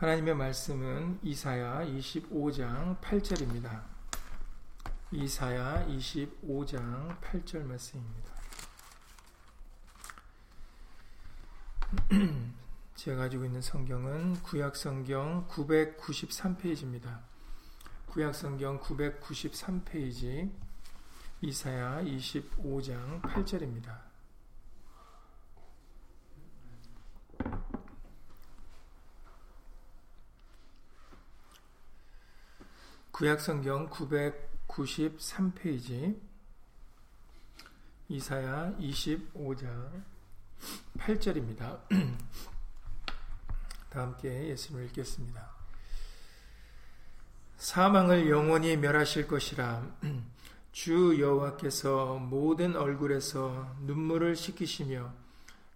하나님의 말씀은 이사야 25장 8절입니다. 이사야 25장 8절 말씀입니다. 제가 가지고 있는 성경은 구약 성경 993페이지입니다. 구약 성경 993페이지 이사야 25장 8절입니다. 구약성경 993페이지 이사야 25장 8절입니다. 다 함께 예수님을 읽겠습니다. 사망을 영원히 멸하실 것이라 주 여호와께서 모든 얼굴에서 눈물을 씻기시며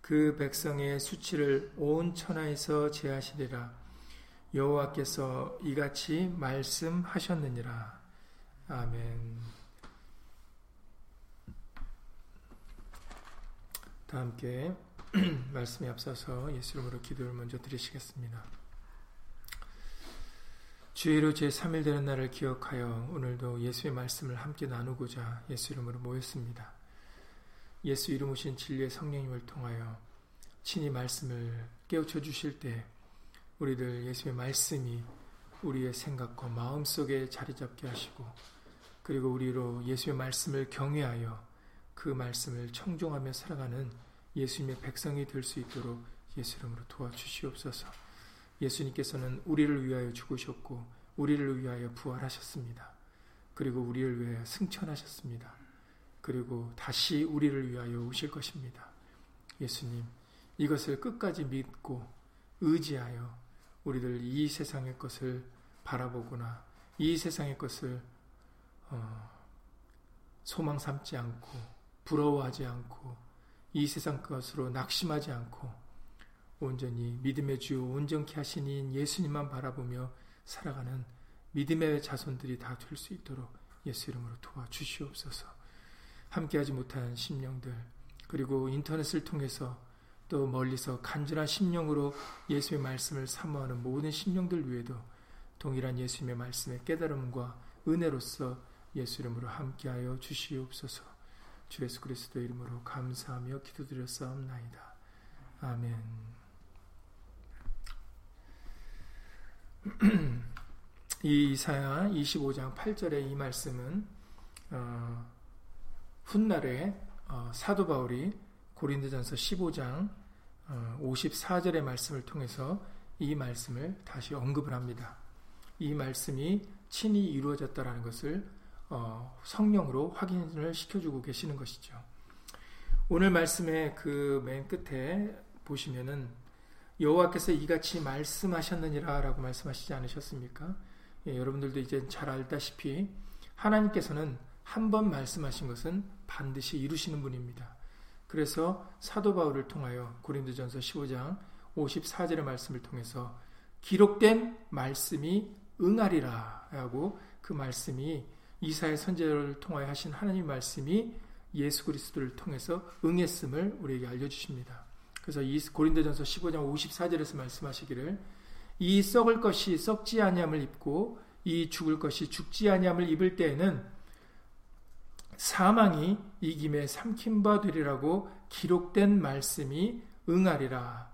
그 백성의 수치를 온 천하에서 제하시리라 여호와께서 이같이 말씀하셨느니라. 아멘. 다 함께 말씀에 앞서서 예수 이름으로 기도를 먼저 드리시겠습니다. 주의로 제3일 되는 날을 기억하여 오늘도 예수의 말씀을 함께 나누고자 예수 이름으로 모였습니다. 예수 이름 오신 진리의 성령님을 통하여 친히 말씀을 깨우쳐 주실 때 우리들 예수의 말씀이 우리의 생각과 마음 속에 자리 잡게 하시고 그리고 우리로 예수의 말씀을 경외하여 그 말씀을 청종하며 살아가는 예수님의 백성이 될 수 있도록 예수 이름으로 도와주시옵소서. 예수님께서는 우리를 위하여 죽으셨고 우리를 위하여 부활하셨습니다. 그리고 우리를 위하여 승천하셨습니다. 그리고 다시 우리를 위하여 오실 것입니다. 예수님, 이것을 끝까지 믿고 의지하여 우리들 이 세상의 것을 바라보거나 이 세상의 것을 어, 소망 삼지 않고 부러워하지 않고 이 세상 것으로 낙심하지 않고 온전히 믿음의 주 온전케 하시니 예수님만 바라보며 살아가는 믿음의 자손들이 다 될 수 있도록 예수 이름으로 도와주시옵소서. 함께하지 못한 심령들 그리고 인터넷을 통해서 또 멀리서 간절한 심령으로 예수의 말씀을 사모하는 모든 심령들 위에도 동일한 예수님의 말씀의 깨달음과 은혜로서 예수 이름으로 함께하여 주시옵소서. 주 예수 그리스도 이름으로 감사하며 기도드렸사옵나이다. 아멘. 이 이사야 25장 8절의 이 말씀은 어, 훗날에 어, 사도 바울이 고린도전서 15장 54절의 어, 말씀을 통해서 이 말씀을 다시 언급을 합니다. 이 말씀이 친히 이루어졌다라는 것을 어, 성령으로 확인을 시켜주고 계시는 것이죠. 오늘 말씀의 그 맨 끝에 보시면은 여호와께서 이같이 말씀하셨느니라라고 말씀하시지 않으셨습니까? 예, 여러분들도 이제 잘 알다시피 하나님께서는 한 번 말씀하신 것은 반드시 이루시는 분입니다. 그래서 사도 바울을 통하여 고린도전서 15장 54절의 말씀을 통해서 기록된 말씀이 응하리라 하고 그 말씀이 이사의 선제를 통하여 하신 하나님 말씀이 예수 그리스도를 통해서 응했음을 우리에게 알려주십니다. 그래서 이 고린도전서 15장 54절에서 말씀하시기를 이 썩을 것이 썩지 아니함을 입고 이 죽을 것이 죽지 아니함을 입을 때에는 사망이 이김에 삼킴바 되리라고 기록된 말씀이 응하리라.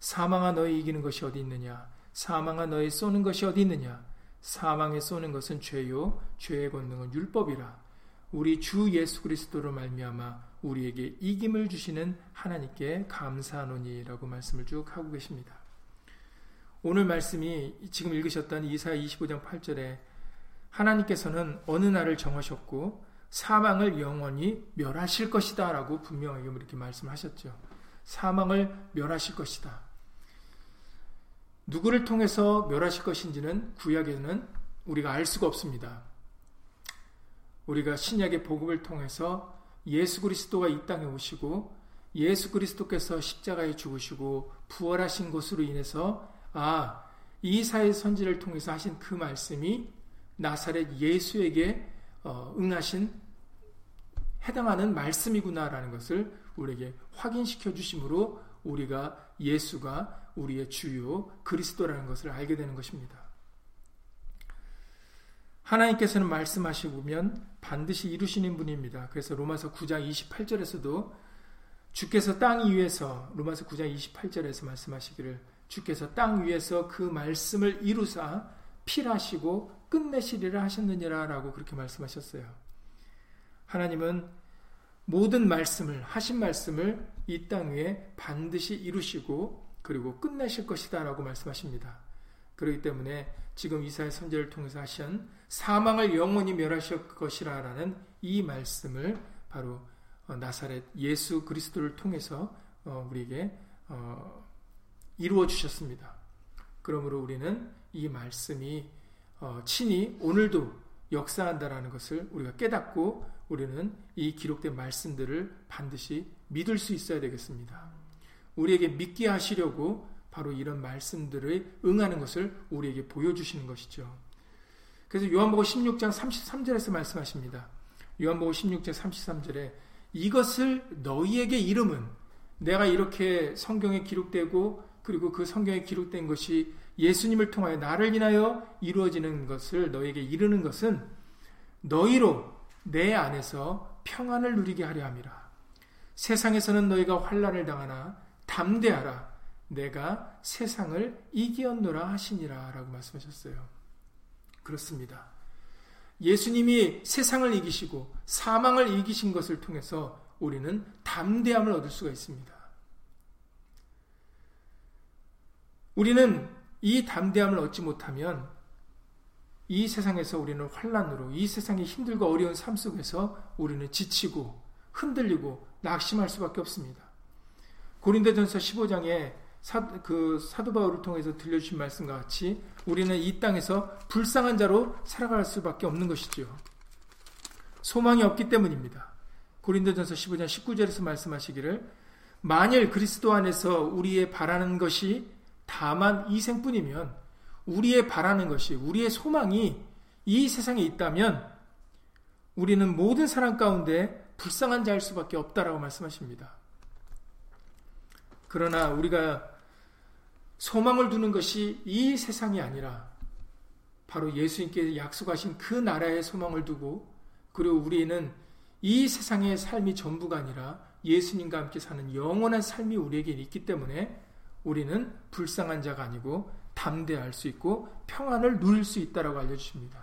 사망아 너희 이기는 것이 어디 있느냐? 사망아 너희 쏘는 것이 어디 있느냐? 사망에 쏘는 것은 죄요 죄의 권능은 율법이라. 우리 주 예수 그리스도로 말미암아 우리에게 이김을 주시는 하나님께 감사하노니라고 말씀을 쭉 하고 계십니다. 오늘 말씀이 지금 읽으셨던 이사야 25장 8절에 하나님께서는 어느 날을 정하셨고 사망을 영원히 멸하실 것이다 라고 분명하게 이렇게 말씀하셨죠. 사망을 멸하실 것이다. 누구를 통해서 멸하실 것인지는 구약에는 우리가 알 수가 없습니다. 우리가 신약의 복음을 통해서 예수 그리스도가 이 땅에 오시고 예수 그리스도께서 십자가에 죽으시고 부활하신 것으로 인해서 아, 이사의 선지를 통해서 하신 그 말씀이 나사렛 예수에게 어, 응하신 해당하는 말씀이구나라는 것을 우리에게 확인시켜 주심으로 우리가 예수가 우리의 주요 그리스도라는 것을 알게 되는 것입니다. 하나님께서는 말씀하시면 반드시 이루시는 분입니다. 그래서 로마서 9장 28절에서도 주께서 땅 위에서 로마서 9장 28절에서 말씀하시기를 주께서 땅 위에서 그 말씀을 이루사 필하시고 끝내시리라 하셨느니라라고 그렇게 말씀하셨어요. 하나님은 모든 말씀을 하신 말씀을 이 땅 위에 반드시 이루시고 그리고 끝내실 것이다라고 말씀하십니다. 그렇기 때문에 지금 이사의 선제를 통해서 하신 사망을 영원히 멸하실 것이라라는 이 말씀을 바로 어, 나사렛 예수 그리스도를 통해서 어, 우리에게 어, 이루어 주셨습니다. 그러므로 우리는 이 말씀이 친히 오늘도 역사한다라는 것을 우리가 깨닫고 우리는 이 기록된 말씀들을 반드시 믿을 수 있어야 되겠습니다. 우리에게 믿게 하시려고 바로 이런 말씀들을 응하는 것을 우리에게 보여주시는 것이죠. 그래서 요한복음 16장 33절에서 말씀하십니다. 요한복음 16장 33절에 이것을 너희에게 이름은 내가 이렇게 성경에 기록되고 그리고 그 성경에 기록된 것이 예수님을 통하여 나를 인하여 이루어지는 것을 너에게 이르는 것은 너희로 내 안에서 평안을 누리게 하려 함이라. 세상에서는 너희가 환란을 당하나 담대하라. 내가 세상을 이기었노라 하시니라 라고 말씀하셨어요. 그렇습니다. 예수님이 세상을 이기시고 사망을 이기신 것을 통해서 우리는 담대함을 얻을 수가 있습니다. 우리는 이 담대함을 얻지 못하면 이 세상에서 우리는 환란으로 이 세상의 힘들고 어려운 삶 속에서 우리는 지치고 흔들리고 낙심할 수밖에 없습니다. 고린도전서 15장에 사, 그 사도 바울을 통해서 들려주신 말씀과 같이 우리는 이 땅에서 불쌍한 자로 살아갈 수밖에 없는 것이지요. 소망이 없기 때문입니다. 고린도전서 15장 19절에서 말씀하시기를 만일 그리스도 안에서 우리의 바라는 것이 다만 이 생뿐이면 우리의 바라는 것이 우리의 소망이 이 세상에 있다면 우리는 모든 사람 가운데 불쌍한 자일 수밖에 없다라고 말씀하십니다. 그러나 우리가 소망을 두는 것이 이 세상이 아니라 바로 예수님께 약속하신 그 나라의 소망을 두고 그리고 우리는 이 세상의 삶이 전부가 아니라 예수님과 함께 사는 영원한 삶이 우리에게 있기 때문에 우리는 불쌍한 자가 아니고 담대할 수 있고 평안을 누릴 수 있다라고 알려 주십니다.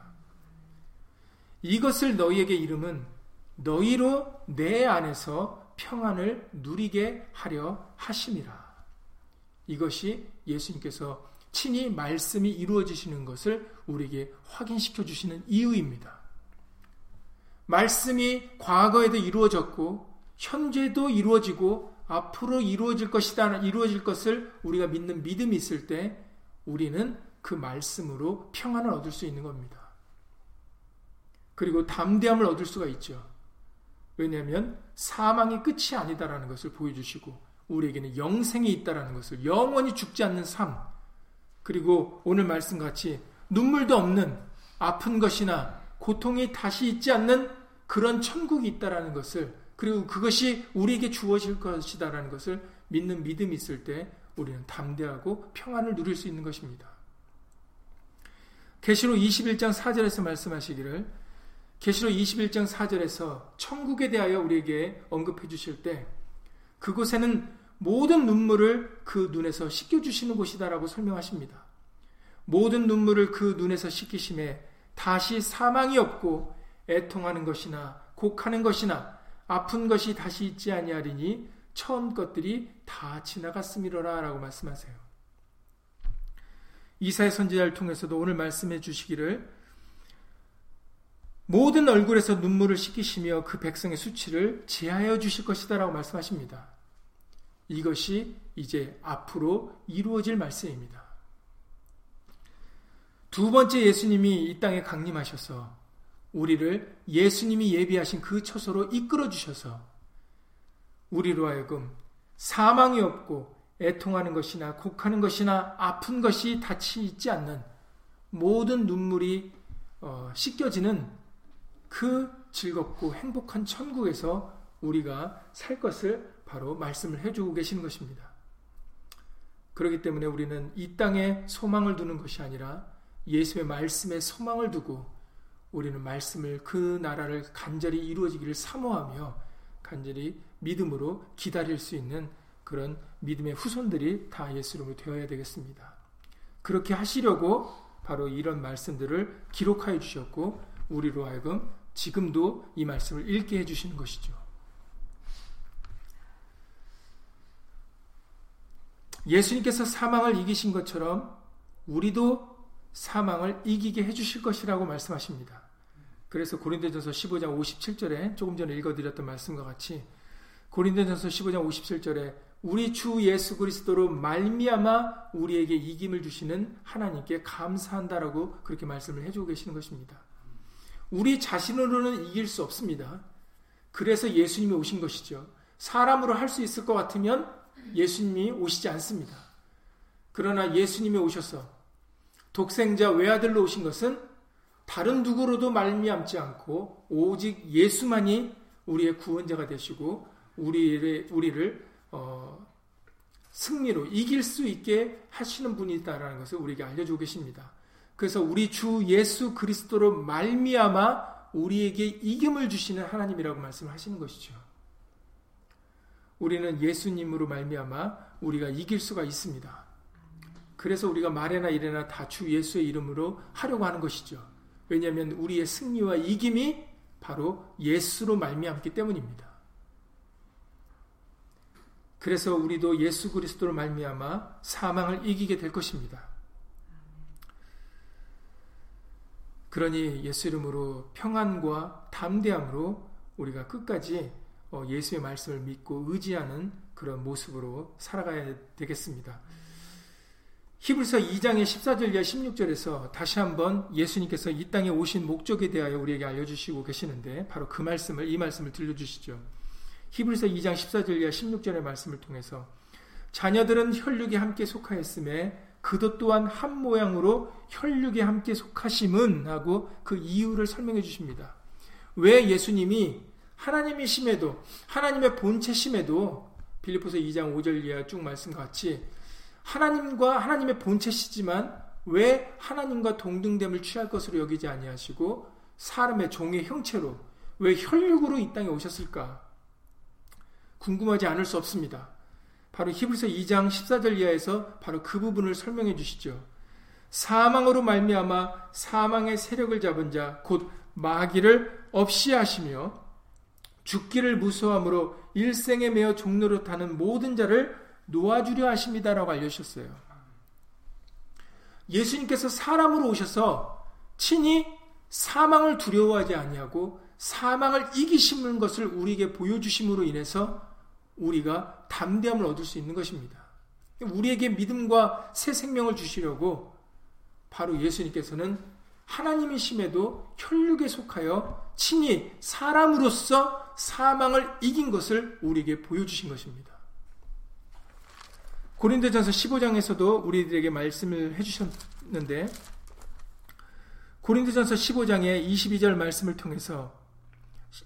이것을 너희에게 이름은 너희로 내 안에서 평안을 누리게 하려 하심이라. 이것이 예수님께서 친히 말씀이 이루어지시는 것을 우리에게 확인시켜 주시는 이유입니다. 말씀이 과거에도 이루어졌고 현재도 이루어지고 앞으로 이루어질 것이다 이루어질 것을 우리가 믿는 믿음이 있을 때 우리는 그 말씀으로 평안을 얻을 수 있는 겁니다. 그리고 담대함을 얻을 수가 있죠. 왜냐하면 사망이 끝이 아니다라는 것을 보여주시고 우리에게는 영생이 있다라는 것을 영원히 죽지 않는 삶 그리고 오늘 말씀 같이 눈물도 없는 아픈 것이나 고통이 다시 있지 않는 그런 천국이 있다라는 것을 그리고 그것이 우리에게 주어질 것이다라는 것을 믿는 믿음이 있을 때 우리는 담대하고 평안을 누릴 수 있는 것입니다. 계시록 21장 4절에서 말씀하시기를 계시록 21장 4절에서 천국에 대하여 우리에게 언급해 주실 때 그곳에는 모든 눈물을 그 눈에서 씻겨 주시는 곳이다라고 설명하십니다. 모든 눈물을 그 눈에서 씻기심에 다시 사망이 없고 애통하는 것이나 곡하는 것이나 아픈 것이 다시 있지 아니하리니 처음 것들이 다 지나갔음이로라 라고 말씀하세요. 이사의 선지자를 통해서도 오늘 말씀해 주시기를 모든 얼굴에서 눈물을 씻기시며 그 백성의 수치를 제하여 주실 것이다 라고 말씀하십니다. 이것이 이제 앞으로 이루어질 말씀입니다. 두 번째 예수님이 이 땅에 강림하셔서 우리를 예수님이 예비하신 그 처소로 이끌어 주셔서 우리로 하여금 사망이 없고 애통하는 것이나 곡하는 것이나 아픈 것이 닿지 있지 않는 모든 눈물이 어, 씻겨지는 그 즐겁고 행복한 천국에서 우리가 살 것을 바로 말씀을 해주고 계시는 것입니다. 그렇기 때문에 우리는 이 땅에 소망을 두는 것이 아니라 예수의 말씀에 소망을 두고 우리는 말씀을 그 나라를 간절히 이루어지기를 사모하며 간절히 믿음으로 기다릴 수 있는 그런 믿음의 후손들이 다 예수 이름으로 되어야 되겠습니다. 그렇게 하시려고 바로 이런 말씀들을 기록하여 주셨고 우리로 하여금 지금도 이 말씀을 읽게 해주시는 것이죠. 예수님께서 사망을 이기신 것처럼 우리도 사망을 이기게 해주실 것이라고 말씀하십니다. 그래서 고린도전서 15장 57절에 조금 전에 읽어드렸던 말씀과 같이 고린도전서 15장 57절에 우리 주 예수 그리스도로 말미암아 우리에게 이김을 주시는 하나님께 감사한다라고 그렇게 말씀을 해주고 계시는 것입니다. 우리 자신으로는 이길 수 없습니다. 그래서 예수님이 오신 것이죠. 사람으로 할 수 있을 것 같으면 예수님이 오시지 않습니다. 그러나 예수님이 오셔서 독생자 외아들로 오신 것은 다른 누구로도 말미암지 않고 오직 예수만이 우리의 구원자가 되시고 우리를 우리를 어, 승리로 이길 수 있게 하시는 분이다라는 것을 우리에게 알려주고 계십니다. 그래서 우리 주 예수 그리스도로 말미암아 우리에게 이김을 주시는 하나님이라고 말씀하시는 것이죠. 우리는 예수님으로 말미암아 우리가 이길 수가 있습니다. 그래서 우리가 말이나 이래나 다 주 예수의 이름으로 하려고 하는 것이죠. 왜냐하면 우리의 승리와 이김이 바로 예수로 말미암기 때문입니다. 그래서 우리도 예수 그리스도로 말미암아 사망을 이기게 될 것입니다. 그러니 예수 이름으로 평안과 담대함으로 우리가 끝까지 어, 예수의 말씀을 믿고 의지하는 그런 모습으로 살아가야 되겠습니다. 히브리서 2장의 14절 이하 16절에서 다시 한번 예수님께서 이 땅에 오신 목적에 대하여 우리에게 알려주시고 계시는데 바로 그 말씀을 이 말씀을 들려주시죠. 히브리서 2장 14절 이하 16절의 말씀을 통해서 자녀들은 혈육에 함께 속하였음에 그도 또한 한 모양으로 혈육에 함께 속하심은 하고 그 이유를 설명해 주십니다. 왜 예수님이 하나님이심에도 하나님의 본체심에도 빌리포스 2장 5절 이하 쭉 말씀 같이 하나님과 하나님의 본체시지만 왜 하나님과 동등됨을 취할 것으로 여기지 아니하시고 사람의 종의 형체로 왜 혈육으로 이 땅에 오셨을까? 궁금하지 않을 수 없습니다. 바로 히브리서 2장 14절 이하에서 바로 그 부분을 설명해 주시죠. 사망으로 말미암아 사망의 세력을 잡은 자 곧 마귀를 없이 하시며 죽기를 무서함으로 일생에 매어 종로로 타는 모든 자를 놓아주려 하십니다라고 알려주셨어요. 예수님께서 사람으로 오셔서 친히 사망을 두려워하지 아니하고 사망을 이기시는 것을 우리에게 보여주심으로 인해서 우리가 담대함을 얻을 수 있는 것입니다. 우리에게 믿음과 새 생명을 주시려고 바로 예수님께서는 하나님이심에도 혈육에 속하여 친히 사람으로서 사망을 이긴 것을 우리에게 보여주신 것입니다. 고린도전서 15장에서도 우리들에게 말씀을 해주셨는데 고린도전서 15장의 22절 말씀을 통해서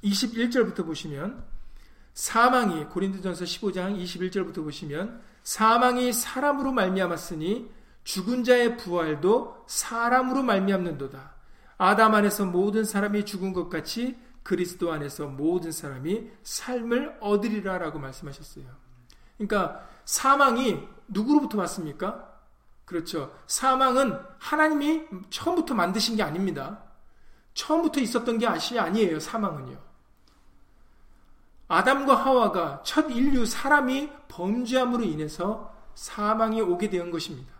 21절부터 보시면 사망이 고린도전서 15장 21절부터 보시면 사망이 사람으로 말미암았으니 죽은 자의 부활도 사람으로 말미암는도다. 아담 안에서 모든 사람이 죽은 것 같이 그리스도 안에서 모든 사람이 삶을 얻으리라라고 말씀하셨어요. 그러니까 사망이 누구로부터 왔습니까? 그렇죠. 사망은 하나님이 처음부터 만드신 게 아닙니다. 처음부터 있었던 게 아니에요. 사망은요. 아담과 하와가 첫 인류 사람이 범죄함으로 인해서 사망이 오게 된 것입니다.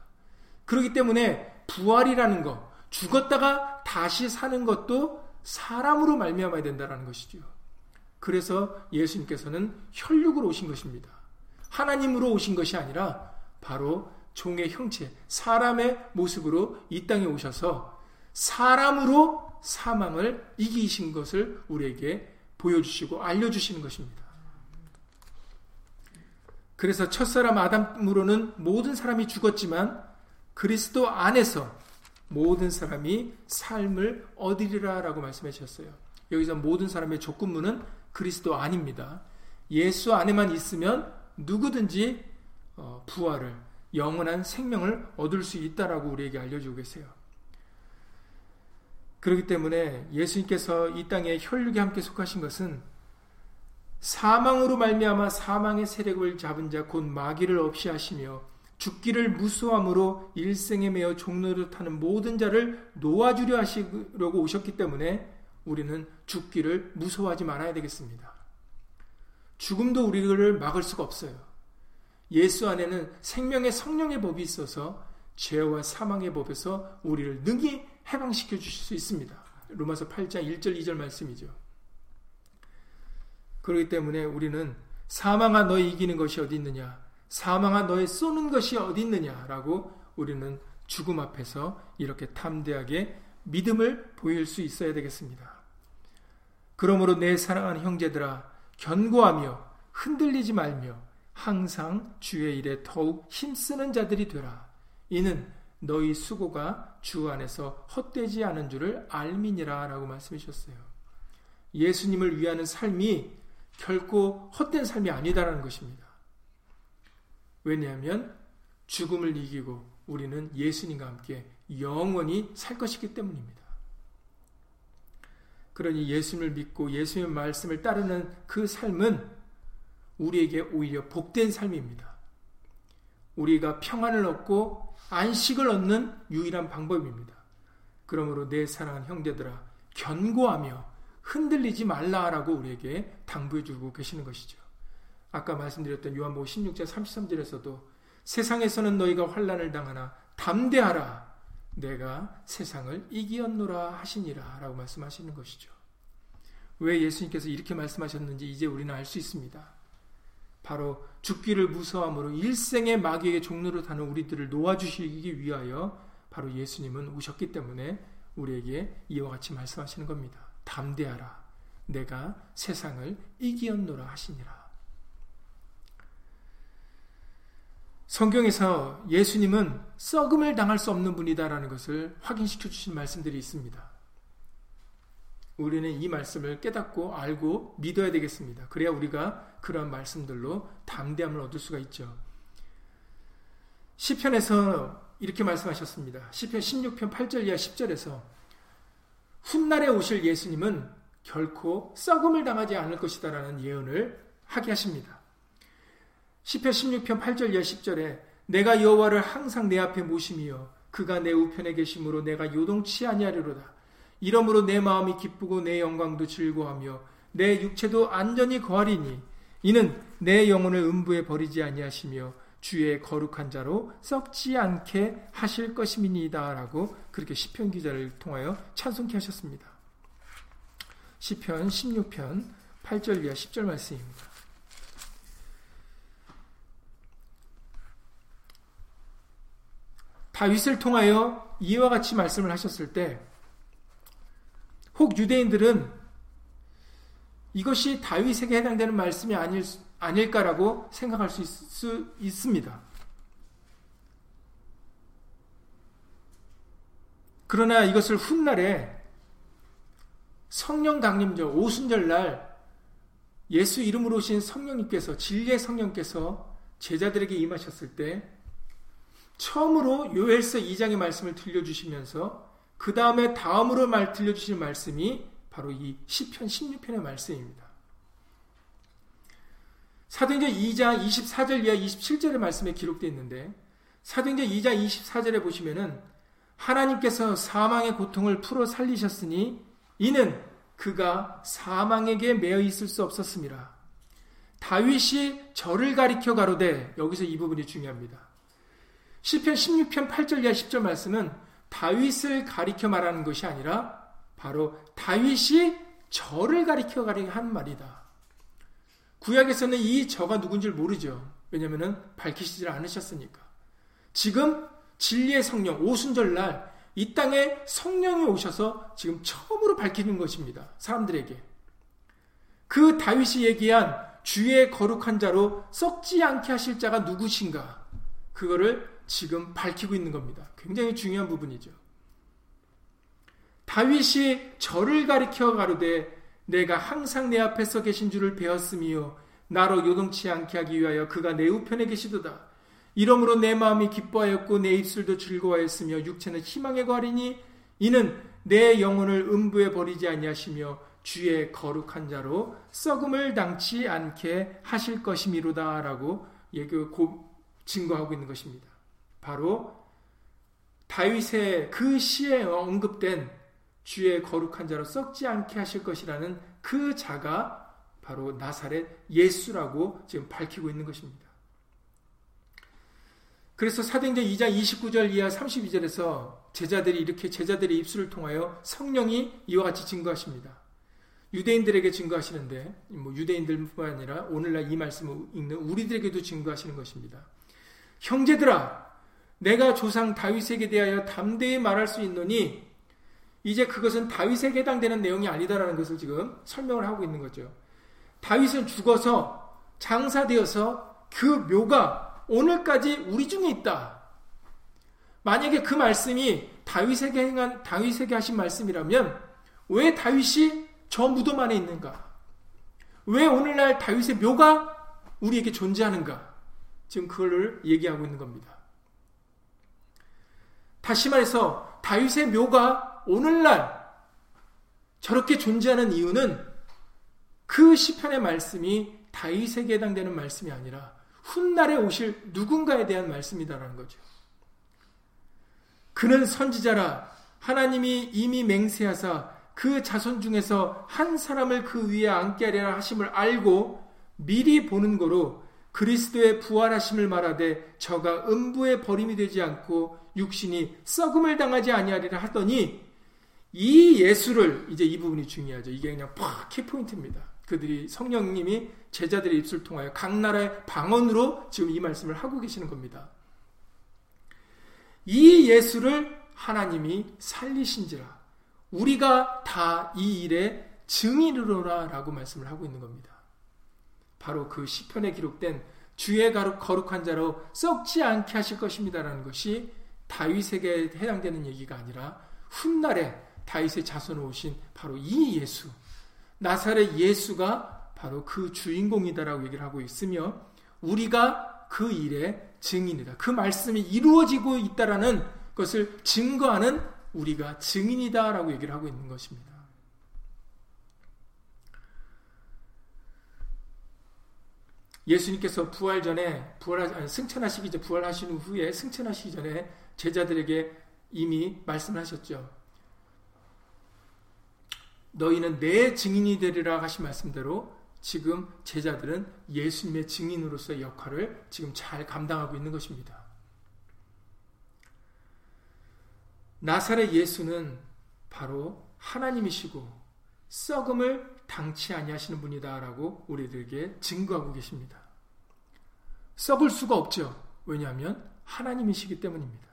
그렇기 때문에 부활이라는 것, 죽었다가 다시 사는 것도 사람으로 말미암아야 된다는 것이죠. 그래서 예수님께서는 혈육으로 오신 것입니다. 하나님으로 오신 것이 아니라 바로 종의 형체, 사람의 모습으로 이 땅에 오셔서 사람으로 사망을 이기신 것을 우리에게 보여주시고 알려주시는 것입니다. 그래서 첫사람 아담으로는 모든 사람이 죽었지만 그리스도 안에서 모든 사람이 삶을 얻으리라 라고 말씀해 주셨어요. 여기서 모든 사람의 조건문은 그리스도 안입니다. 예수 안에만 있으면 누구든지 어, 부활을 영원한 생명을 얻을 수 있다라고 우리에게 알려주고 계세요. 그렇기 때문에 예수님께서 이 땅에 혈육에 함께 속하신 것은 사망으로 말미암아 사망의 세력을 잡은 자 곧 마귀를 없이 하시며 죽기를 무수함으로 일생에 매어 타는 모든 자를 놓아주려 하시려고 오셨기 때문에 우리는 죽기를 무서워하지 말아야 되겠습니다. 죽음도 우리를 막을 수가 없어요. 예수 안에는 생명의 성령의 법이 있어서 죄와 사망의 법에서 우리를 능히 해방시켜 주실 수 있습니다. 로마서 8장 1절 2절 말씀이죠. 그렇기 때문에 우리는 사망아 너희 이기는 것이 어디 있느냐? 사망아 너의 쏘는 것이 어디 있느냐라고 우리는 죽음 앞에서 이렇게 탐대하게 믿음을 보일 수 있어야 되겠습니다. 그러므로 내 사랑하는 형제들아 견고하며 흔들리지 말며 항상 주의 일에 더욱 힘쓰는 자들이 되라. 이는 너희 수고가 주 안에서 헛되지 않은 줄을 알미니라 라고 말씀해 주셨어요. 예수님을 위하는 삶이 결코 헛된 삶이 아니다라는 것입니다. 왜냐하면 죽음을 이기고 우리는 예수님과 함께 영원히 살 것이기 때문입니다. 그러니 예수님을 믿고 예수님의 말씀을 따르는 그 삶은 우리에게 오히려 복된 삶입니다. 우리가 평안을 얻고 안식을 얻는 유일한 방법입니다. 그러므로 내 사랑하는 형제들아 견고하며 흔들리지 말라라고 우리에게 당부해 주고 계시는 것이죠. 아까 말씀드렸던 요한복음 16장 33절에서도 세상에서는 너희가 환란을 당하나 담대하라 내가 세상을 이기었노라 하시니라 라고 말씀하시는 것이죠. 왜 예수님께서 이렇게 말씀하셨는지 이제 우리는 알 수 있습니다. 바로 죽기를 무서함으로 일생의 마귀에게 종로로 타는 우리들을 놓아주시기 위하여 바로 예수님은 오셨기 때문에 우리에게 이와 같이 말씀하시는 겁니다. 담대하라. 내가 세상을 이기었노라 하시니라. 성경에서 예수님은 썩음을 당할 수 없는 분이다라는 것을 확인시켜 주신 말씀들이 있습니다. 우리는 이 말씀을 깨닫고 알고 믿어야 되겠습니다. 그래야 우리가 그러한 말씀들로 담대함을 얻을 수가 있죠. 시편에서 이렇게 말씀하셨습니다. 시편 16편 8절 이하 10절에서 훗날에 오실 예수님은 결코 썩음을 당하지 않을 것이다라는 예언을 하게 하십니다. 시편 16편 8절 10절에 내가 여호와를 항상 내 앞에 모심이여 그가 내 우편에 계심으로 내가 요동치 아니하리로다. 이러므로 내 마음이 기쁘고 내 영광도 즐거하며 내 육체도 안전히 거하리니 이는 내 영혼을 음부에 버리지 아니하시며 주의 거룩한 자로 썩지 않게 하실 것임이니다라고 그렇게 시편 기자를 통하여 찬송케 하셨습니다. 시편 16편 8절 이하 10절 말씀입니다. 다윗을 통하여 이와 같이 말씀을 하셨을 때, 혹 유대인들은 이것이 다윗에게 해당되는 말씀이 아닐, 아닐까라고 생각할 수, 있, 수 있습니다. 그러나 이것을 훗날에 성령 강림절 오순절 날 예수 이름으로 오신 성령님께서 진리의 성령께서 제자들에게 임하셨을 때 처음으로 요엘서 2장의 말씀을 들려주시면서 그 다음에 다음으로 말 들려주신 말씀이 바로 이 시편 16편의 말씀입니다. 사도행전 2장 24절 이하 27절의 말씀에 기록되어 있는데 사도행전 2장 24절에 보시면은 하나님께서 사망의 고통을 풀어 살리셨으니 이는 그가 사망에게 매여 있을 수 없었습니다. 다윗이 저를 가리켜 가로되 여기서 이 부분이 중요합니다. 시편 16편 8절 이하 10절 말씀은 다윗을 가리켜 말하는 것이 아니라 바로 다윗이 저를 가리켜 가리켜 한 말이다. 구약에서는 이 저가 누군지 모르죠. 왜냐하면 밝히시지 않으셨으니까. 지금 진리의 성령 오순절 날 이 땅에 성령이 오셔서 지금 처음으로 밝히는 것입니다. 사람들에게. 그 다윗이 얘기한 주의 거룩한 자로 썩지 않게 하실 자가 누구신가? 그거를 지금 밝히고 있는 겁니다. 굉장히 중요한 부분이죠. 다윗이 저를 가리켜 가로되 내가 항상 내 앞에서 계신 줄을 배웠으며 나로 요동치 않게 하기 위하여 그가 내 우편에 계시도다. 이러므로 내 마음이 기뻐하였고 내 입술도 즐거워하였으며 육체는 희망에 거하리니 이는 내 영혼을 음부에 버리지 아니하시며 주의 거룩한 자로 썩음을 당치 않게 하실 것이미로다라고 얘기 증거하고 있는 것입니다. 바로 다윗의 그 시에 언급된 주의 거룩한 자로 썩지 않게 하실 것이라는 그 자가 바로 나사렛 예수라고 지금 밝히고 있는 것입니다. 그래서 사도행전 2장 29절 이하 32절에서 제자들이 이렇게 제자들의 입술을 통하여 성령이 이와 같이 증거하십니다. 유대인들에게 증거하시는데 뭐 유대인들뿐만 아니라 오늘날 이 말씀을 읽는 우리들에게도 증거하시는 것입니다. 형제들아 내가 조상 다윗에게 대하여 담대히 말할 수 있노니 이제 그것은 다윗에게 해당되는 내용이 아니다라는 것을 지금 설명을 하고 있는 거죠. 다윗은 죽어서 장사되어서 그 묘가 오늘까지 우리 중에 있다. 만약에 그 말씀이 다윗에게 행한 다윗에게 하신 말씀이라면 왜 다윗이 저 무덤 안에 있는가? 왜 오늘날 다윗의 묘가 우리에게 존재하는가? 지금 그걸 얘기하고 있는 겁니다. 다시 말해서 다윗의 묘가 오늘날 저렇게 존재하는 이유는 그 시편의 말씀이 다윗에게 해당되는 말씀이 아니라 훗날에 오실 누군가에 대한 말씀이다라는 거죠. 그는 선지자라 하나님이 이미 맹세하사 그 자손 중에서 한 사람을 그 위에 앉게 하리라 하심을 알고 미리 보는 거로 그리스도의 부활하심을 말하되 저가 음부에 버림이 되지 않고 육신이 썩음을 당하지 아니하리라 하더니 이 예수를 이제 이 부분이 중요하죠. 이게 그냥 팍 키포인트입니다. 그들이 성령님이 제자들의 입술 통하여 각 나라의 방언으로 지금 이 말씀을 하고 계시는 겁니다. 이 예수를 하나님이 살리신지라 우리가 다 이 일의 증인으로라 라고 말씀을 하고 있는 겁니다. 바로 그 시편에 기록된 주의 거룩한 자로 썩지 않게 하실 것입니다라는 것이 다윗에게 해당되는 얘기가 아니라 훗날에 다윗의 자손으로 오신 바로 이 예수 나사렛 예수가 바로 그 주인공이다라고 얘기를 하고 있으며 우리가 그 일의 증인이다. 그 말씀이 이루어지고 있다라는 것을 증거하는 우리가 증인이다라고 얘기를 하고 있는 것입니다. 예수님께서 부활 전에 부활 승천하시기 전 부활하신 후에 승천하시기 전에 제자들에게 이미 말씀하셨죠. 너희는 내 증인이 되리라 하신 말씀대로 지금 제자들은 예수님의 증인으로서의 역할을 지금 잘 감당하고 있는 것입니다. 나사렛 예수는 바로 하나님이시고 썩음을 당치 아니하시는 분이다라고 우리들에게 증거하고 계십니다. 썩을 수가 없죠. 왜냐하면 하나님이시기 때문입니다.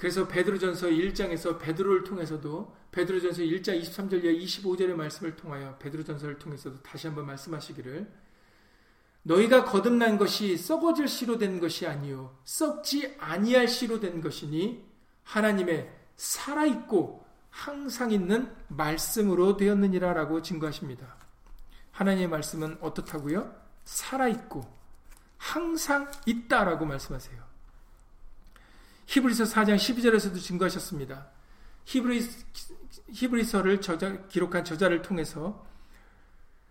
그래서 베드로전서 1장에서 베드로를 통해서도 베드로전서 1장 23절 이 25절의 말씀을 통하여 베드로전서를 통해서도 다시 한번 말씀하시기를 너희가 거듭난 것이 썩어질 씨로 된 것이 아니요 썩지 아니할 씨로 된 것이니 하나님의 살아 있고 항상 있는 말씀으로 되었느니라라고 증거하십니다. 하나님의 말씀은 어떻다고요? 살아 있고 항상 있다라고 말씀하세요. 히브리서 4장 12절에서도 증거하셨습니다. 히브리, 히브리서를 저자, 기록한 저자를 통해서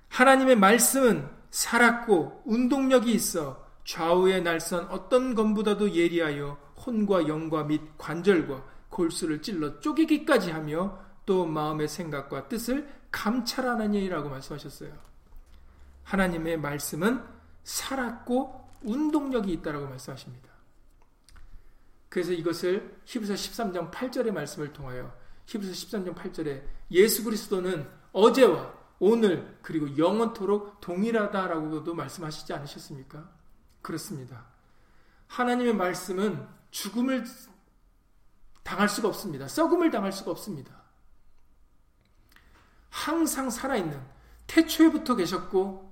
하나님의 말씀은 살았고 운동력이 있어 좌우의 날선 어떤 검보다도 예리하여 혼과 영과 및 관절과 골수를 찔러 쪼개기까지 하며 또 마음의 생각과 뜻을 감찰하느니라고 말씀하셨어요. 하나님의 말씀은 살았고 운동력이 있다라고 말씀하십니다. 그래서 이것을 히브리서 13장 8절의 말씀을 통하여 히브리서 13장 8절에 예수 그리스도는 어제와 오늘 그리고 영원토록 동일하다라고도 말씀하시지 않으셨습니까? 그렇습니다. 하나님의 말씀은 죽음을 당할 수가 없습니다. 썩음을 당할 수가 없습니다. 항상 살아있는 태초에부터 계셨고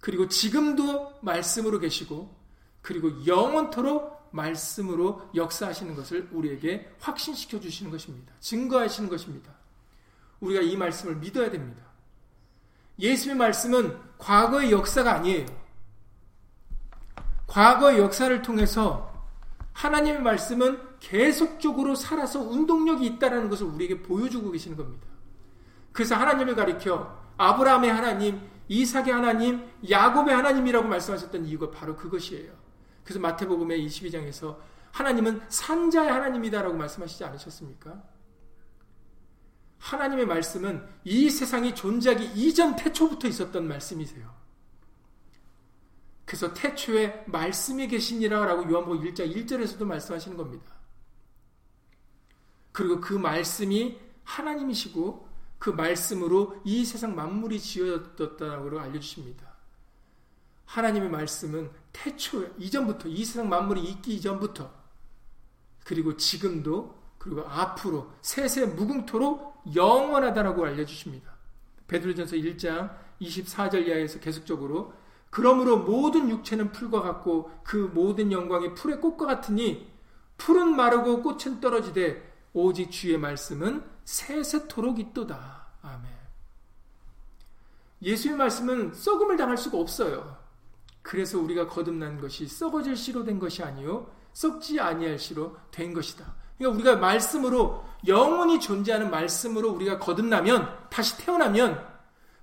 그리고 지금도 말씀으로 계시고 그리고 영원토록 말씀으로 역사하시는 것을 우리에게 확신시켜 주시는 것입니다. 증거하시는 것입니다. 우리가 이 말씀을 믿어야 됩니다. 예수의 말씀은 과거의 역사가 아니에요. 과거의 역사를 통해서 하나님의 말씀은 계속적으로 살아서 운동력이 있다는 것을 우리에게 보여주고 계시는 겁니다. 그래서 하나님을 가리켜 아브라함의 하나님, 이삭의 하나님, 야곱의 하나님이라고 말씀하셨던 이유가 바로 그것이에요. 그래서 마태복음의 22장에서 하나님은 산자의 하나님이다라고 말씀하시지 않으셨습니까? 하나님의 말씀은 이 세상이 존재하기 이전 태초부터 있었던 말씀이세요. 그래서 태초에 말씀이 계시니라라고 요한복음 1장 1절에서도 말씀하시는 겁니다. 그리고 그 말씀이 하나님이시고 그 말씀으로 이 세상 만물이 지어졌다고 알려주십니다. 하나님의 말씀은 태초 이전부터 이 세상 만물이 있기 이전부터 그리고 지금도 그리고 앞으로 세세 무궁토록 영원하다라고 알려주십니다. 베드로전서 1장 24절 이하에서 계속적으로 그러므로 모든 육체는 풀과 같고 그 모든 영광이 풀의 꽃과 같으니 풀은 마르고 꽃은 떨어지되 오직 주의 말씀은 세세토록 있도다. 아멘. 예수의 말씀은 썩음을 당할 수가 없어요. 그래서 우리가 거듭난 것이 썩어질 씨로 된 것이 아니요 썩지 아니할 씨로 된 것이다. 그러니까 우리가 말씀으로 영원히 존재하는 말씀으로 우리가 거듭나면 다시 태어나면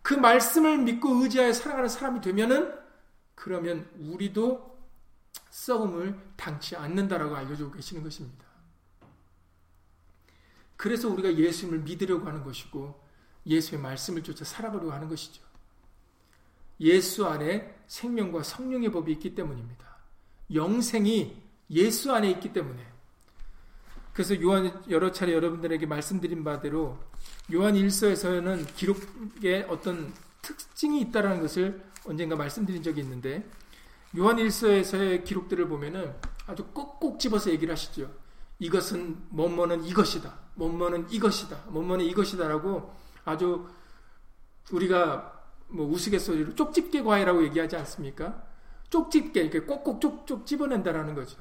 그 말씀을 믿고 의지하여 살아가는 사람이 되면은 그러면 우리도 썩음을 당치 않는다라고 알려주고 계시는 것입니다. 그래서 우리가 예수님을 믿으려고 하는 것이고 예수의 말씀을 쫓아 살아가려고 하는 것이죠. 예수 안에 생명과 성령의 법이 있기 때문입니다. 영생이 예수 안에 있기 때문에. 그래서 요한 여러 차례 여러분들에게 말씀드린 바대로 요한 1서에서는 기록에 어떤 특징이 있다는 것을 언젠가 말씀드린 적이 있는데 요한 1서에서의 기록들을 보면은 아주 꼭꼭 집어서 얘기를 하시죠. 이것은 뭐뭐는 이것이다. 뭐뭐는 이것이다. 뭐뭐는 이것이다라고 아주 우리가 뭐 우스갯소리로 쪽집게 과외라고 얘기하지 않습니까? 쪽집게 이렇게 꼭꼭 쪽쪽 집어낸다라는 거죠.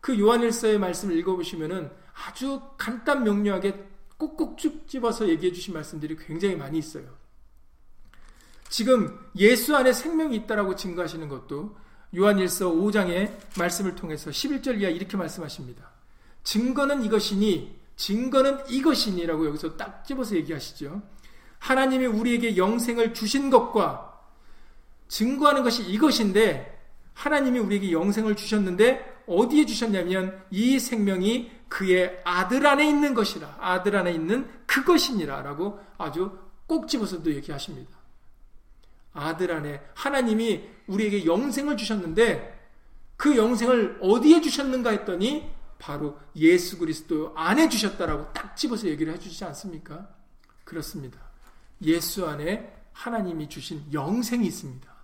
그 요한일서의 말씀을 읽어보시면은 아주 간단 명료하게 꼭꼭 쭉 집어서 얘기해 주신 말씀들이 굉장히 많이 있어요. 지금 예수 안에 생명이 있다라고 증거하시는 것도 요한일서 5장의 말씀을 통해서 11절 이하 이렇게 말씀하십니다. 증거는 이것이니 증거는 이것이니라고 여기서 딱 집어서 얘기하시죠. 하나님이 우리에게 영생을 주신 것과 증거하는 것이 이것인데 하나님이 우리에게 영생을 주셨는데 어디에 주셨냐면 이 생명이 그의 아들 안에 있는 것이라 아들 안에 있는 그것이니라라고 아주 꼭 집어서도 얘기하십니다. 아들 안에 하나님이 우리에게 영생을 주셨는데 그 영생을 어디에 주셨는가 했더니 바로 예수 그리스도 안에 주셨다라고 딱 집어서 얘기를 해주시지 않습니까? 그렇습니다. 예수 안에 하나님이 주신 영생이 있습니다.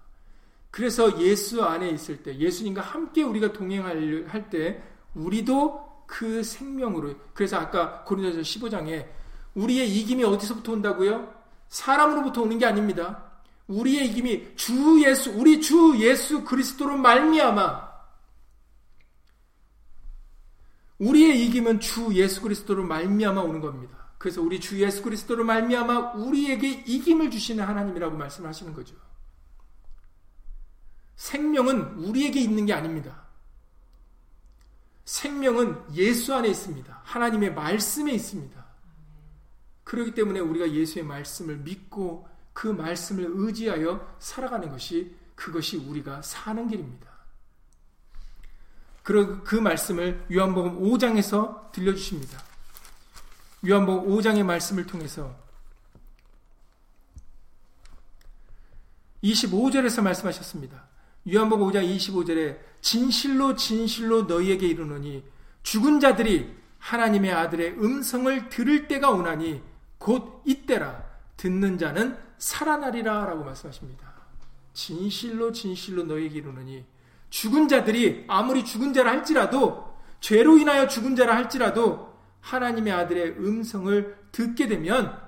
그래서 예수 안에 있을 때, 예수님과 함께 우리가 동행할 때, 우리도 그 생명으로, 그래서 아까 고린도서 15장에 우리의 이김이 어디서부터 온다고요? 사람으로부터 오는 게 아닙니다. 우리의 이김이 주 예수, 우리 주 예수 그리스도로 말미암아 우리의 이김은 주 예수 그리스도로 말미암아 오는 겁니다. 그래서 우리 주 예수 그리스도로 말미암아 우리에게 이김을 주시는 하나님이라고 말씀하시는 거죠. 생명은 우리에게 있는 게 아닙니다. 생명은 예수 안에 있습니다. 하나님의 말씀에 있습니다. 그렇기 때문에 우리가 예수의 말씀을 믿고 그 말씀을 의지하여 살아가는 것이 그것이 우리가 사는 길입니다. 그, 그 말씀을 요한복음 5장에서 들려주십니다. 요한복음 5장의 말씀을 통해서 25절에서 말씀하셨습니다. 요한복음 5장 25절에 진실로 진실로 너희에게 이르노니 죽은 자들이 하나님의 아들의 음성을 들을 때가 오나니 곧 이때라 듣는 자는 살아나리라 라고 말씀하십니다. 진실로 진실로 너희에게 이르노니 죽은 자들이 아무리 죽은 자라 할지라도 죄로 인하여 죽은 자라 할지라도 하나님의 아들의 음성을 듣게 되면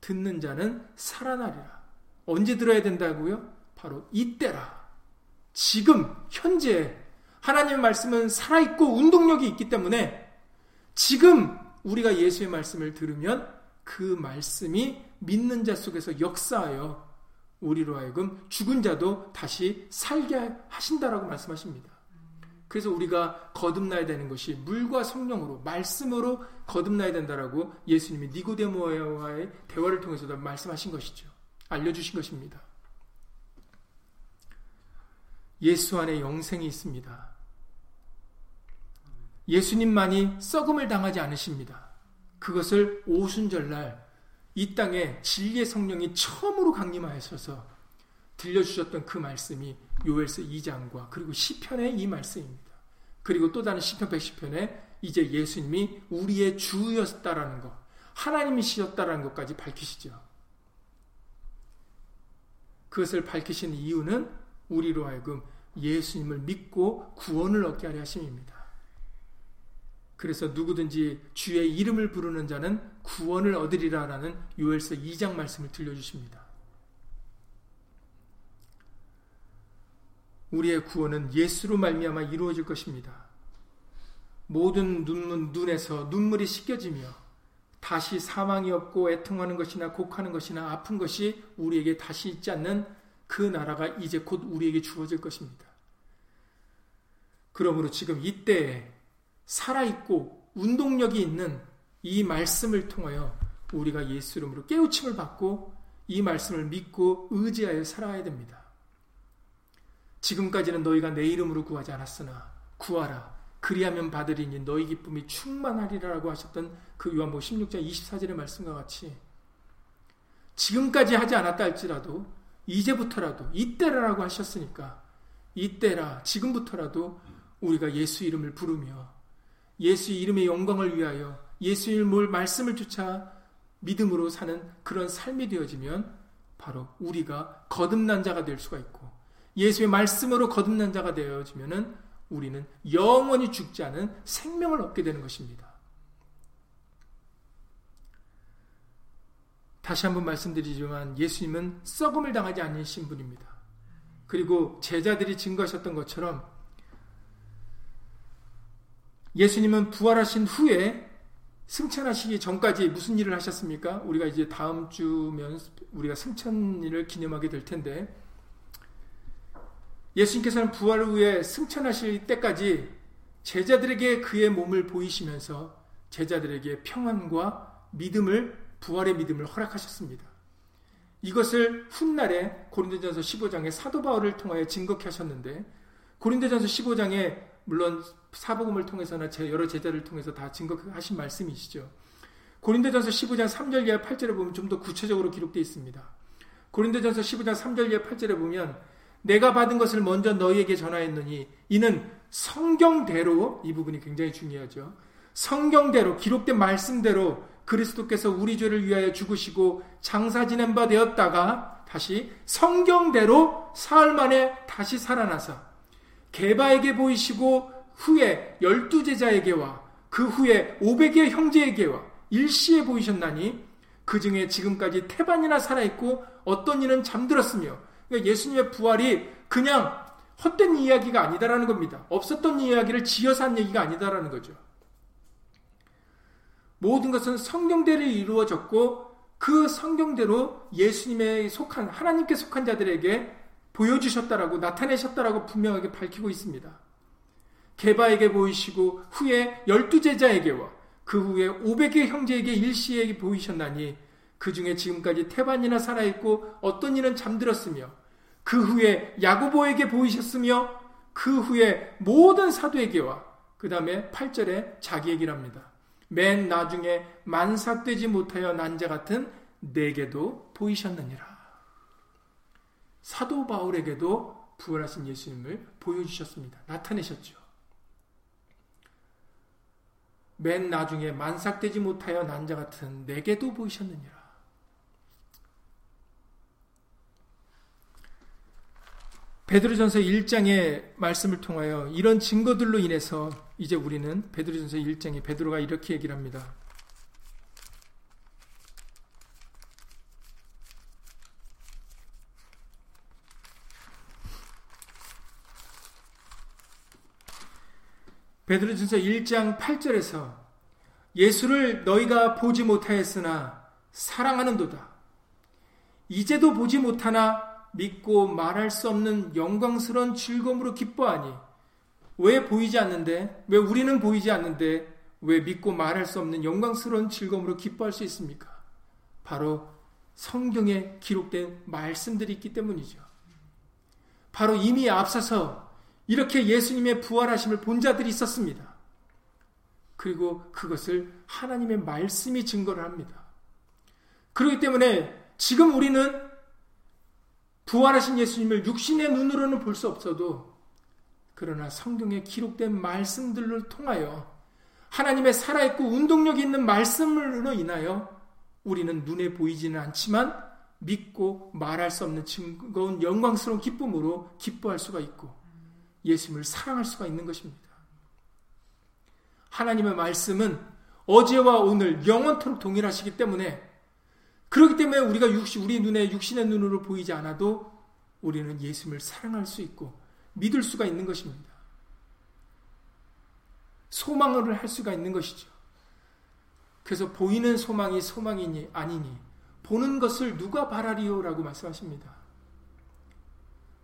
듣는 자는 살아나리라. 언제 들어야 된다고요? 바로 이때라. 지금 현재 하나님의 말씀은 살아 있고 운동력이 있기 때문에 지금 우리가 예수의 말씀을 들으면 그 말씀이 믿는 자 속에서 역사하여 우리로 하여금 죽은 자도 다시 살게 하신다라고 말씀하십니다. 그래서 우리가 거듭나야 되는 것이 물과 성령으로 말씀으로 거듭나야 된다라고 예수님이 니고데모와의 대화를 통해서도 말씀하신 것이죠. 알려주신 것입니다. 예수 안에 영생이 있습니다. 예수님만이 썩음을 당하지 않으십니다. 그것을 오순절날 이 땅에 진리의 성령이 처음으로 강림하셔서 들려주셨던 그 말씀이 요엘서 2장과 그리고 시편의 이 말씀입니다. 그리고 또 다른 시편 110편에 이제 예수님이 우리의 주였다라는 것, 하나님이시였다라는 것까지 밝히시죠. 그것을 밝히신 이유는 우리로 하여금 예수님을 믿고 구원을 얻게 하려 하심입니다. 그래서 누구든지 주의 이름을 부르는 자는 구원을 얻으리라라는 요엘서 2장 말씀을 들려주십니다. 우리의 구원은 예수로 말미암아 이루어질 것입니다. 모든 눈, 눈에서 눈물이 씻겨지며 다시 사망이 없고 애통하는 것이나 곡하는 것이나 아픈 것이 우리에게 다시 있지 않는 그 나라가 이제 곧 우리에게 주어질 것입니다. 그러므로 지금 이때에 살아있고 운동력이 있는 이 말씀을 통하여 우리가 예수 이름으로 깨우침을 받고 이 말씀을 믿고 의지하여 살아야 됩니다. 지금까지는 너희가 내 이름으로 구하지 않았으나 구하라. 그리하면 받으리니 너희 기쁨이 충만하리라고 하셨던 그 요한복음 16장 24절의 말씀과 같이 지금까지 하지 않았다 할지라도 이제부터라도 이때라라고 하셨으니까 이때라 지금부터라도 우리가 예수 이름을 부르며 예수 이름의 영광을 위하여 예수 이름을 말씀을 쫓아 믿음으로 사는 그런 삶이 되어지면 바로 우리가 거듭난 자가 될 수가 있고 예수의 말씀으로 거듭난 자가 되어지면은 우리는 영원히 죽지 않은 생명을 얻게 되는 것입니다. 다시 한번 말씀드리지만 예수님은 썩음을 당하지 않으신 분입니다. 그리고 제자들이 증거하셨던 것처럼 예수님은 부활하신 후에 승천하시기 전까지 무슨 일을 하셨습니까? 우리가 이제 다음 주면 우리가 승천일을 기념하게 될 텐데 예수님께서는 부활 후에 승천하실 때까지 제자들에게 그의 몸을 보이시면서 제자들에게 평안과 믿음을 부활의 믿음을 허락하셨습니다. 이것을 훗날에 고린도전서 15장에 사도 바울을 통하여 증거케 하셨는데 고린도전서 15장에 물론 사복음을 통해서나 제 여러 제자를 통해서 다 증거하신 말씀이시죠. 고린도전서 15장 3절 이하 8절에 보면 좀 더 구체적으로 기록되어 있습니다. 고린도전서 15장 3절 이하 8절에 보면 내가 받은 것을 먼저 너희에게 전하였느니 이는 성경대로 이 부분이 굉장히 중요하죠. 성경대로 기록된 말씀대로 그리스도께서 우리 죄를 위하여 죽으시고 장사 지낸 바 되었다가 다시 성경대로 사흘 만에 다시 살아나서 개바에게 보이시고 후에 열두 제자에게와 그 후에 오백의 형제에게와 일시에 보이셨나니 그 중에 지금까지 태반이나 살아있고 어떤 이는 잠들었으며 그러니까 예수님의 부활이 그냥 헛된 이야기가 아니다라는 겁니다. 없었던 이야기를 지어서 한 얘기가 아니다라는 거죠. 모든 것은 성경대로 이루어졌고 그 성경대로 예수님의 속한 하나님께 속한 자들에게 보여주셨다라고 나타내셨다라고 분명하게 밝히고 있습니다. 개바에게 보이시고 후에 열두 제자에게와 그 후에 오백의 형제에게 일시에게 보이셨나니 그 중에 지금까지 태반이나 살아있고 어떤 이는 잠들었으며 그 후에 야고보에게 보이셨으며 그 후에 모든 사도에게와 그 다음에 8절에 자기 얘기를 합니다. 맨 나중에 만삭되지 못하여 난자 같은 내게도 보이셨느니라. 사도 바울에게도 부활하신 예수님을 보여주셨습니다. 나타내셨죠. 맨 나중에 만삭되지 못하여 난자 같은 내게도 보이셨느니라. 베드로전서 1장의 말씀을 통하여 이런 증거들로 인해서 이제 우리는 베드로전서 1장에 베드로가 이렇게 얘기를 합니다. 베드로전서 1장 8절에서 예수를 너희가 보지 못하였으나 사랑하는도다. 이제도 보지 못하나 믿고 말할 수 없는 영광스러운 즐거움으로 기뻐하니 왜 보이지 않는데 왜 우리는 보이지 않는데 왜 믿고 말할 수 없는 영광스러운 즐거움으로 기뻐할 수 있습니까? 바로 성경에 기록된 말씀들이 있기 때문이죠. 바로 이미 앞서서 이렇게 예수님의 부활하심을 본 자들이 있었습니다. 그리고 그것을 하나님의 말씀이 증거를 합니다. 그렇기 때문에 지금 우리는 부활하신 예수님을 육신의 눈으로는 볼 수 없어도 그러나 성경에 기록된 말씀들을 통하여 하나님의 살아있고 운동력 있는 말씀으로 인하여 우리는 눈에 보이지는 않지만 믿고 말할 수 없는 즐거운 영광스러운 기쁨으로 기뻐할 수가 있고 예수님을 사랑할 수가 있는 것입니다. 하나님의 말씀은 어제와 오늘 영원토록 동일하시기 때문에 그렇기 때문에 우리가 육신, 우리 눈에 육신의 눈으로 보이지 않아도 우리는 예수님을 사랑할 수 있고 믿을 수가 있는 것입니다. 소망을 할 수가 있는 것이죠. 그래서 보이는 소망이 소망이니 아니니 보는 것을 누가 바라리요라고 말씀하십니다.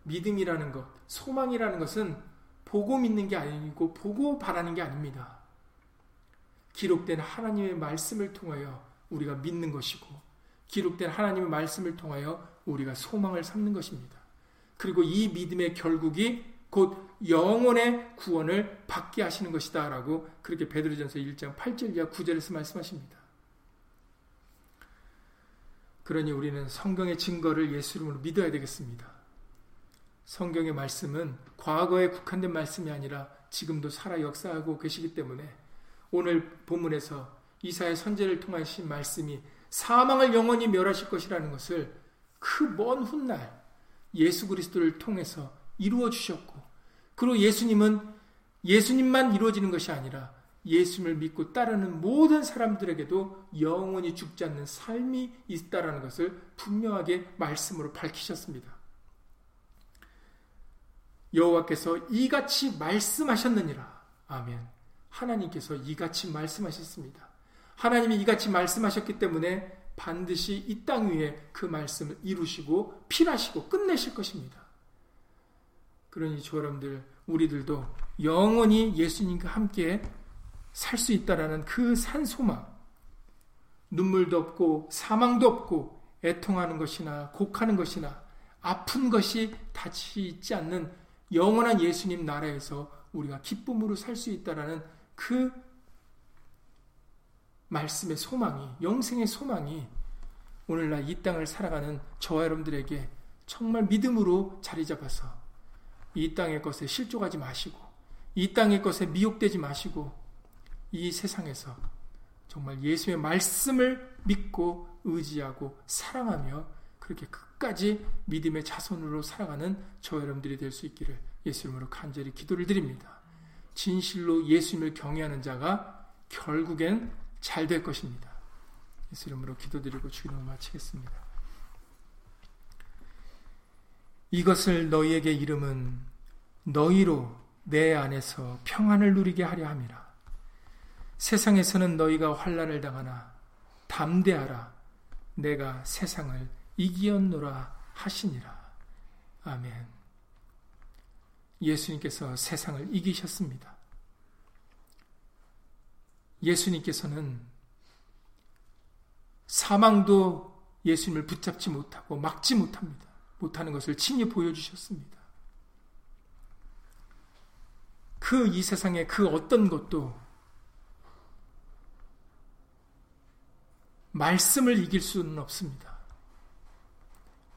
믿음이라는 것, 소망이라는 것은 보고 믿는 게 아니고 보고 바라는 게 아닙니다. 기록된 하나님의 말씀을 통하여 우리가 믿는 것이고 기록된 하나님의 말씀을 통하여 우리가 소망을 삼는 것입니다. 그리고 이 믿음의 결국이 곧 영혼의 구원을 받게 하시는 것이다 라고 그렇게 베드로전서 1장 8절 이하 9절에서 말씀하십니다. 그러니 우리는 성경의 증거를 예수 이름으로 믿어야 되겠습니다. 성경의 말씀은 과거에 국한된 말씀이 아니라 지금도 살아 역사하고 계시기 때문에 오늘 본문에서 이사의 선제를 통하신 말씀이 사망을 영원히 멸하실 것이라는 것을 그 먼 훗날 예수 그리스도를 통해서 이루어 주셨고 그리고 예수님은 예수님만 이루어지는 것이 아니라 예수님을 믿고 따르는 모든 사람들에게도 영원히 죽지 않는 삶이 있다라는 것을 분명하게 말씀으로 밝히셨습니다. 여호와께서 이같이 말씀하셨느니라. 아멘. 하나님께서 이같이 말씀하셨습니다. 하나님이 이같이 말씀하셨기 때문에 반드시 이 땅 위에 그 말씀을 이루시고 필하시고 끝내실 것입니다. 그러니 저 여러분들 우리들도 영원히 예수님과 함께 살 수 있다라는 그 산소망 눈물도 없고 사망도 없고 애통하는 것이나 곡하는 것이나 아픈 것이 다치 있지 않는 영원한 예수님 나라에서 우리가 기쁨으로 살 수 있다라는 그 말씀의 소망이, 영생의 소망이 오늘날 이 땅을 살아가는 저와 여러분들에게 정말 믿음으로 자리 잡아서 이 땅의 것에 실족하지 마시고 이 땅의 것에 미혹되지 마시고 이 세상에서 정말 예수의 말씀을 믿고 의지하고 사랑하며 그렇게 끝까지 믿음의 자손으로 살아가는 저 여러분들이 될 수 있기를 예수 이름으로 간절히 기도를 드립니다. 진실로 예수님을 경외하는 자가 결국엔 잘 될 것입니다. 예수 이름으로 기도드리고 주기도 마치겠습니다. 이것을 너희에게 이름은 너희로 내 안에서 평안을 누리게 하려 함이라. 세상에서는 너희가 환란을 당하나 담대하라. 내가 세상을 이기었노라 하시니라. 아멘. 예수님께서 세상을 이기셨습니다. 예수님께서는 사망도 예수님을 붙잡지 못하고 막지 못합니다. 못하는 것을 친히 보여주셨습니다. 그 이 세상의 그 어떤 것도 말씀을 이길 수는 없습니다.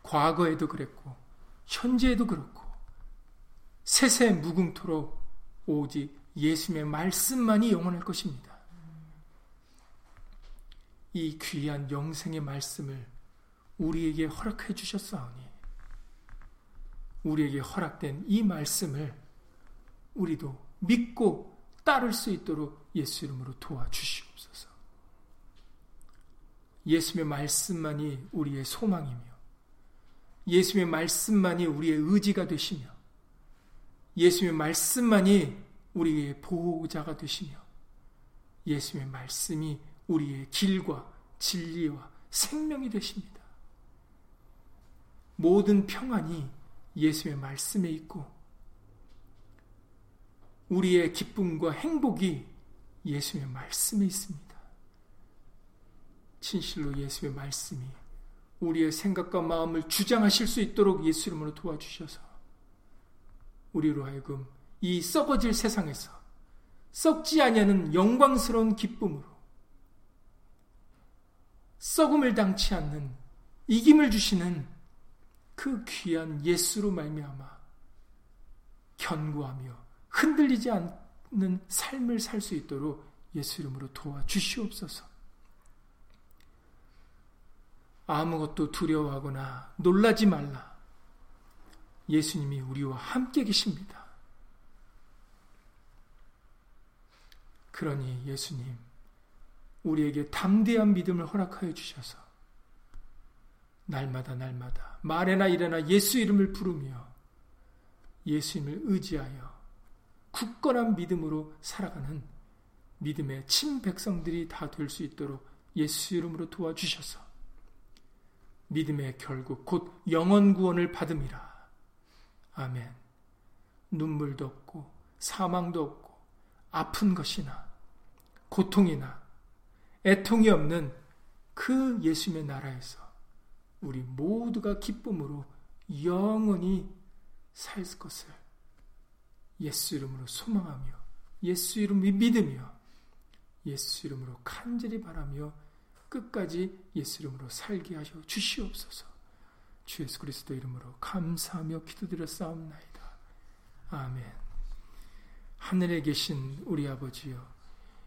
과거에도 그랬고, 현재에도 그렇고, 세세 무궁토록 오직 예수님의 말씀만이 영원할 것입니다. 이 귀한 영생의 말씀을 우리에게 허락해 주셨사오니 우리에게 허락된 이 말씀을 우리도 믿고 따를 수 있도록 예수 이름으로 도와주시옵소서. 예수의 말씀만이 우리의 소망이며 예수의 말씀만이 우리의 의지가 되시며 예수의 말씀만이 우리의 보호자가 되시며 예수의 말씀이 우리의 길과 진리와 생명이 되십니다. 모든 평안이 예수의 말씀에 있고 우리의 기쁨과 행복이 예수의 말씀에 있습니다. 진실로 예수의 말씀이 우리의 생각과 마음을 주장하실 수 있도록 예수 이름으로 도와주셔서 우리로 하여금 이 썩어질 세상에서 썩지 아니하는 영광스러운 기쁨으로 썩음을 당치 않는 이김을 주시는 그 귀한 예수로 말미암아 견고하며 흔들리지 않는 삶을 살 수 있도록 예수 이름으로 도와주시옵소서. 아무것도 두려워하거나 놀라지 말라. 예수님이 우리와 함께 계십니다. 그러니 예수님, 우리에게 담대한 믿음을 허락하여 주셔서 날마다 날마다 말에나 일에나 예수 이름을 부르며 예수님을 의지하여 굳건한 믿음으로 살아가는 믿음의 친 백성들이 다 될 수 있도록 예수 이름으로 도와주셔서 믿음의 결국 곧 영원 구원을 받음이라. 아멘. 눈물도 없고 사망도 없고 아픈 것이나 고통이나 애통이 없는 그 예수님의 나라에서 우리 모두가 기쁨으로 영원히 살 것을 예수 이름으로 소망하며 예수 이름을 믿으며 예수 이름으로 간절히 바라며 끝까지 예수 이름으로 살게 하셔 주시옵소서. 주 예수 그리스도 이름으로 감사하며 기도드렸사옵나이다. 아멘. 하늘에 계신 우리 아버지여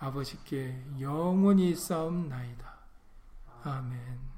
아버지께 영원히 싸움나이다. 아멘.